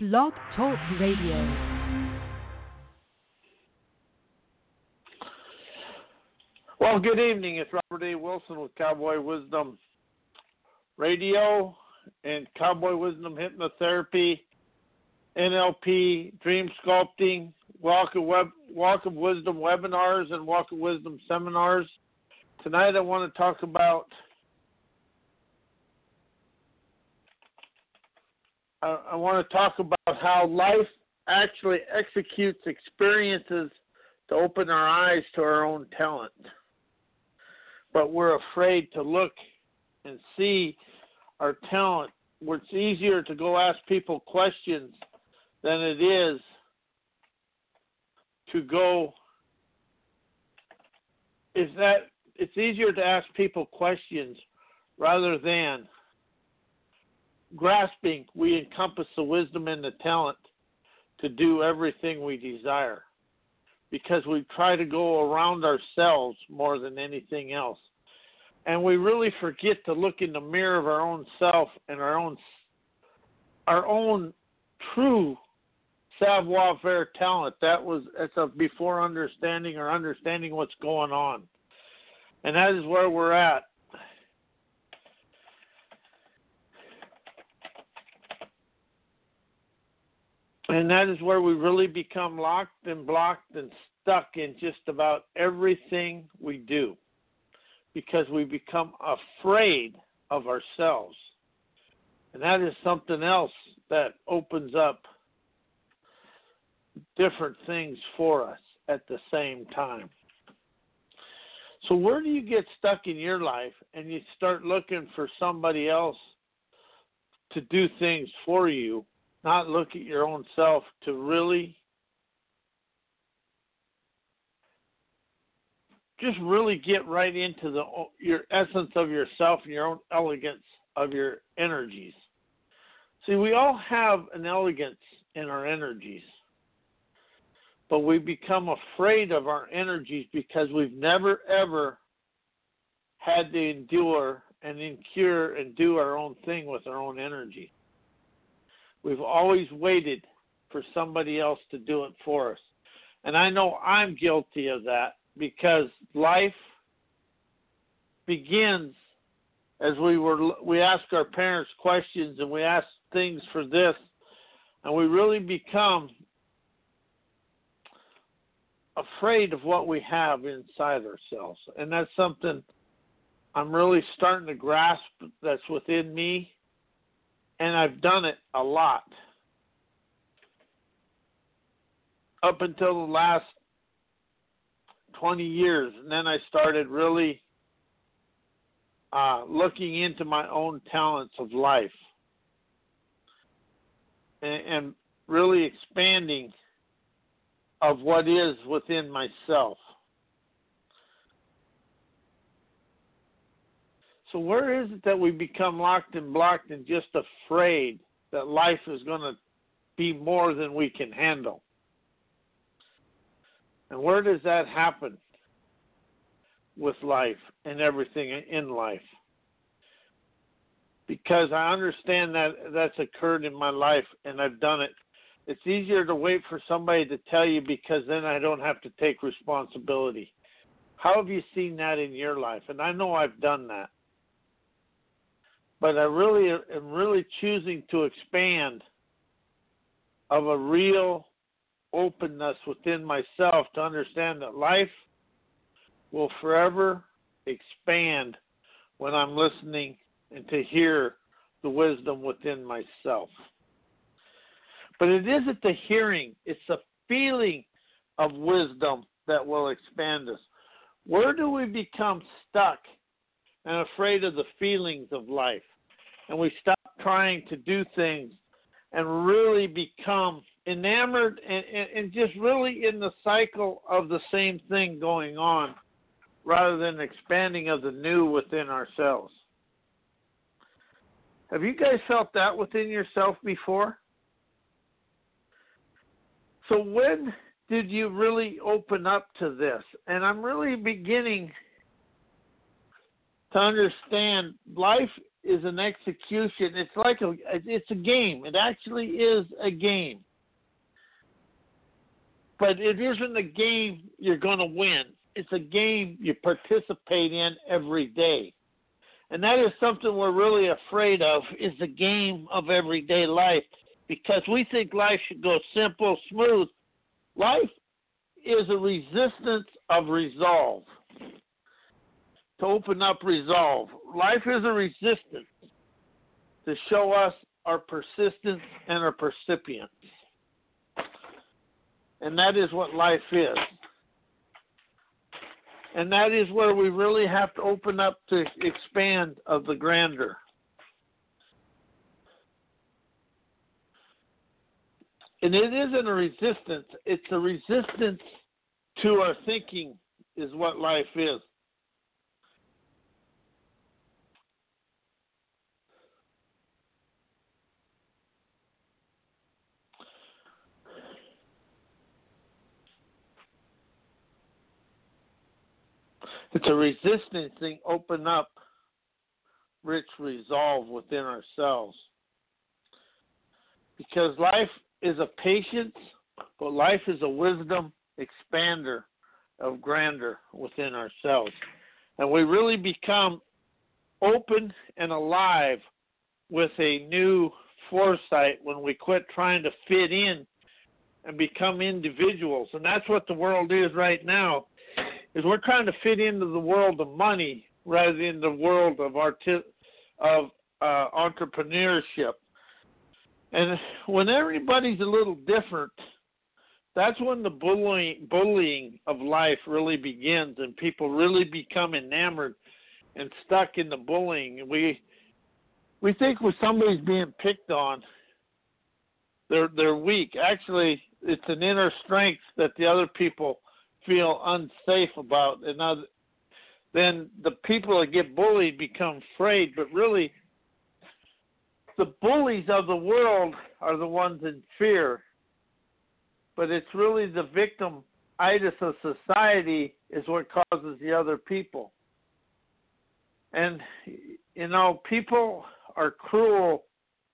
Blog Talk Radio. Well, good evening. It's Robert A. Wilson with Cowboy Wisdom Radio and Cowboy Wisdom Hypnotherapy, NLP, Dream Sculpting, Walk of, Web, Walk of Wisdom webinars, and Walk of Wisdom seminars. Tonight I want to talk about I, I want to talk about how life actually executes experiences to open our eyes to our own talent. But we're afraid to look and see our talent. Where it's easier to go ask people questions than it is to go. Is that it's easier to ask people questions rather than grasping, we encompass the wisdom and the talent to do everything we desire because we try to go around ourselves more than anything else. And we really forget to look in the mirror of our own self and our own our own true savoir faire talent. That was it's a before understanding or understanding what's going on. And that is where we're at. And that is where we really become locked and blocked and stuck in just about everything we do because we become afraid of ourselves. And that is something else that opens up different things for us at the same time. So, where do you get stuck in your life and you start looking for somebody else to do things for you not look at your own self to really just really get right into the your essence of yourself and your own elegance of your energies. See, we all have an elegance in our energies. But we become afraid of our energies because we've never ever had to endure and incur and do our own thing with our own energy. We've always waited for somebody else to do it for us. And I know I'm guilty of that because life begins as we were we ask our parents questions and we ask things for this and we really become afraid of what we have inside ourselves and that's something i'm really starting to grasp that's within me and I've done it a lot. Up until the last 20 years, and then I started really uh, looking into my own talents of life and, and really expanding of what is within myself. So where is it that we become locked and blocked and just afraid that life is going to be more than we can handle? And where does that happen with life and everything in life? Because I understand that that's occurred in my life and I've done it. It's easier to wait for somebody to tell you because then I don't have to take responsibility. How have you seen that in your life? And I know I've done that but I really am really choosing to expand of a real openness within myself to understand that life will forever expand when I'm listening and to hear the wisdom within myself. But it isn't the hearing, it's the feeling of wisdom that will expand us. Where do we become stuck and afraid of the feelings of life. And we stop trying to do things and really become enamored and, and, and just really in the cycle of the same thing going on rather than expanding of the new within ourselves. Have you guys felt that within yourself before? So, when did you really open up to this? And I'm really beginning to understand life is an execution. It's like a it's a game. It actually is a game. But it isn't a game you're going to win. It's a game you participate in every day. And that is something we're really afraid of is the game of everyday life because we think life should go simple, smooth. Life is a resistance of resolve. To open up resolve. Life is a resistance to show us our persistence and our percipience. And that is what life is. And that is where we really have to open up to expand of the grandeur. And it isn't a resistance, it's a resistance to our thinking, is what life is. It's a resistance thing. open up rich resolve within ourselves. Because life is a patience, but life is a wisdom expander of grandeur within ourselves. And we really become open and alive with a new foresight when we quit trying to fit in and become individuals. And that's what the world is right now is we're trying to fit into the world of money rather than the world of arti- of uh, entrepreneurship. And when everybody's a little different, that's when the bullying bullying of life really begins, and people really become enamored and stuck in the bullying. We we think when somebody's being picked on, they're they're weak. Actually, it's an inner strength that the other people feel unsafe about, and other, then the people that get bullied become afraid. But really, the bullies of the world are the ones in fear. But it's really the victim itis of society is what causes the other people. And you know, people are cruel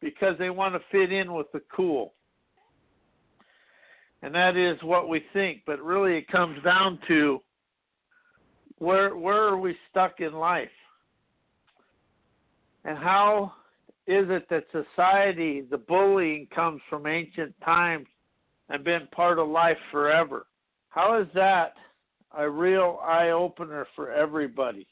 because they want to fit in with the cool and that is what we think. But really, it comes down to where where are we stuck in life, and how is it that society, the bullying, comes from ancient times and been part of life forever? How is that a real eye opener for everybody?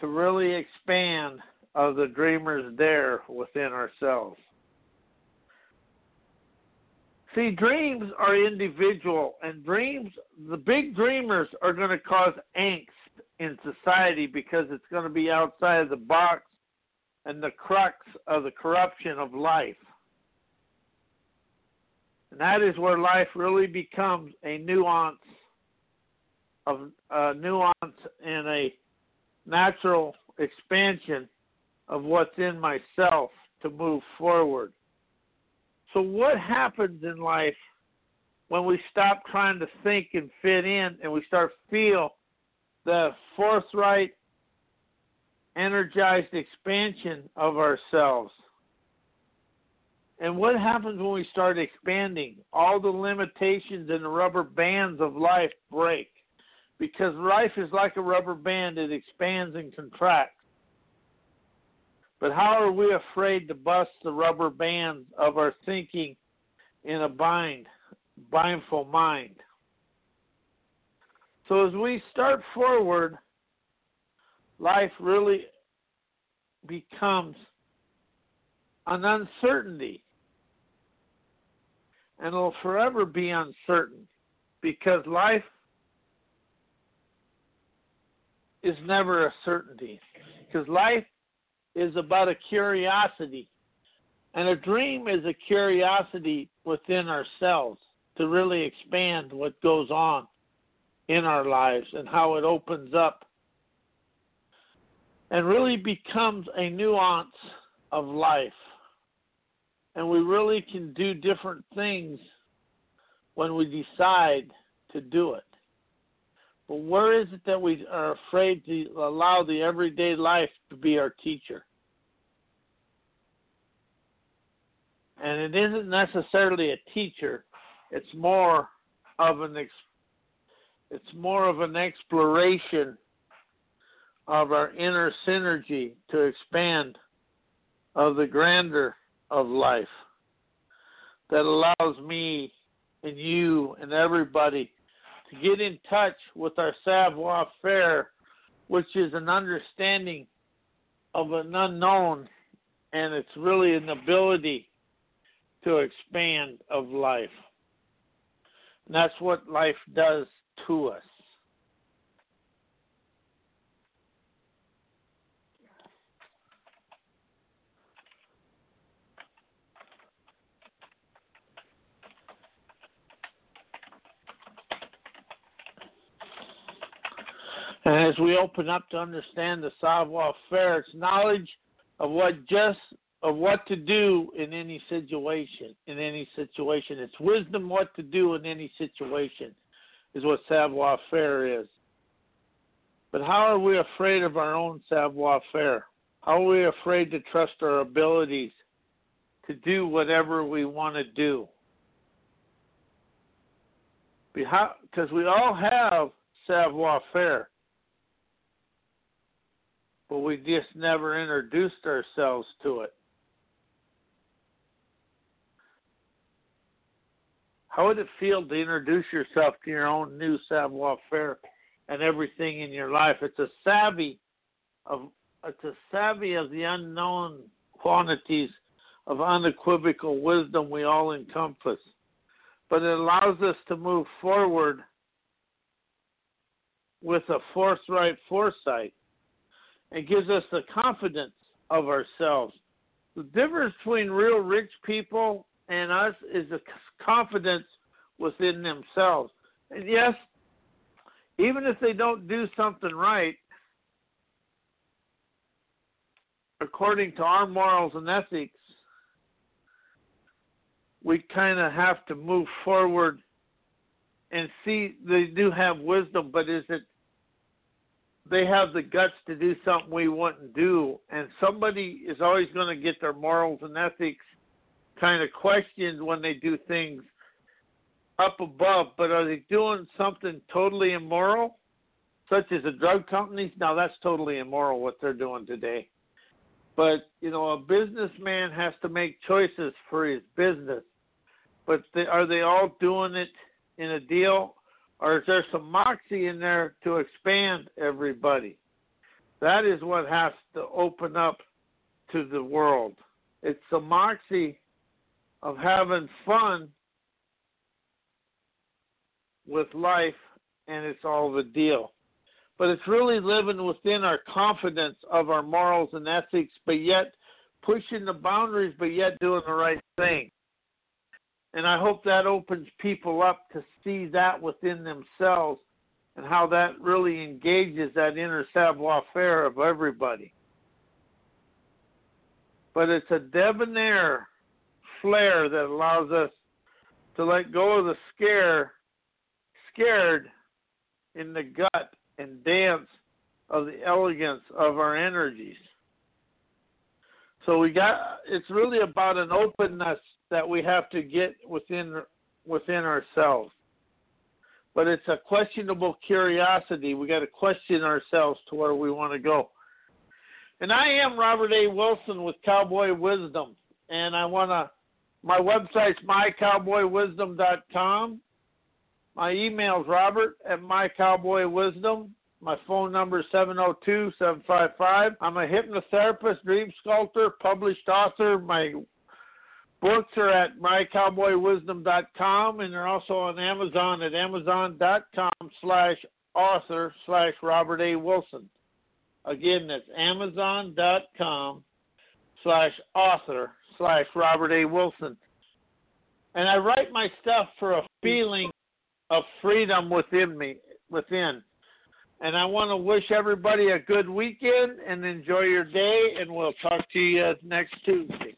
To really expand of the dreamers there within ourselves. See, dreams are individual, and dreams, the big dreamers are going to cause angst in society because it's going to be outside of the box and the crux of the corruption of life. And that is where life really becomes a nuance of a nuance and a natural expansion of what's in myself to move forward. So, what happens in life when we stop trying to think and fit in and we start feel the forthright, energized expansion of ourselves? And what happens when we start expanding? All the limitations and the rubber bands of life break because life is like a rubber band, it expands and contracts. But how are we afraid to bust the rubber bands of our thinking in a bind, bindful mind? So as we start forward, life really becomes an uncertainty. And it'll forever be uncertain because life is never a certainty. Because life is about a curiosity. And a dream is a curiosity within ourselves to really expand what goes on in our lives and how it opens up and really becomes a nuance of life. And we really can do different things when we decide to do it. Where is it that we are afraid to allow the everyday life to be our teacher? And it isn't necessarily a teacher; it's more of an ex- it's more of an exploration of our inner synergy to expand of the grandeur of life that allows me and you and everybody to get in touch with our savoir faire, which is an understanding of an unknown, and it's really an ability to expand of life. And that's what life does to us. And as we open up to understand the savoir faire, it's knowledge of what just of what to do in any situation. In any situation, it's wisdom what to do in any situation, is what savoir faire is. But how are we afraid of our own savoir faire? How are we afraid to trust our abilities to do whatever we want to do? Because we all have savoir faire but we just never introduced ourselves to it. How would it feel to introduce yourself to your own new savoir faire and everything in your life? It's a savvy of it's a savvy of the unknown quantities of unequivocal wisdom we all encompass. But it allows us to move forward with a forthright foresight and gives us the confidence of ourselves. The difference between real rich people and us is the confidence within themselves. And yes, even if they don't do something right, according to our morals and ethics, we kind of have to move forward and see they do have wisdom, but is it they have the guts to do something we wouldn't do, and somebody is always going to get their morals and ethics kind of questioned when they do things up above. But are they doing something totally immoral, such as the drug companies? Now that's totally immoral what they're doing today. But you know, a businessman has to make choices for his business. But they, are they all doing it in a deal? Or is there some moxie in there to expand everybody? That is what has to open up to the world. It's the moxie of having fun with life, and it's all the deal. But it's really living within our confidence of our morals and ethics, but yet pushing the boundaries, but yet doing the right thing. And I hope that opens people up to see that within themselves and how that really engages that inner savoir faire of everybody. But it's a debonair flair that allows us to let go of the scare, scared in the gut and dance of the elegance of our energies. So we got it's really about an openness that we have to get within within ourselves. But it's a questionable curiosity. We got to question ourselves to where we want to go. And I am Robert A. Wilson with Cowboy Wisdom, and I want to. My website's mycowboywisdom.com. My email's robert at mycowboywisdom. My phone number is 702 755. I'm a hypnotherapist, dream sculptor, published author. My Books are at mycowboywisdom.com and they're also on Amazon at amazon.com slash author slash Robert A. Wilson. Again, that's amazon.com slash author slash Robert A. Wilson. And I write my stuff for a feeling of freedom within me, within. And I want to wish everybody a good weekend and enjoy your day, and we'll talk to you next Tuesday.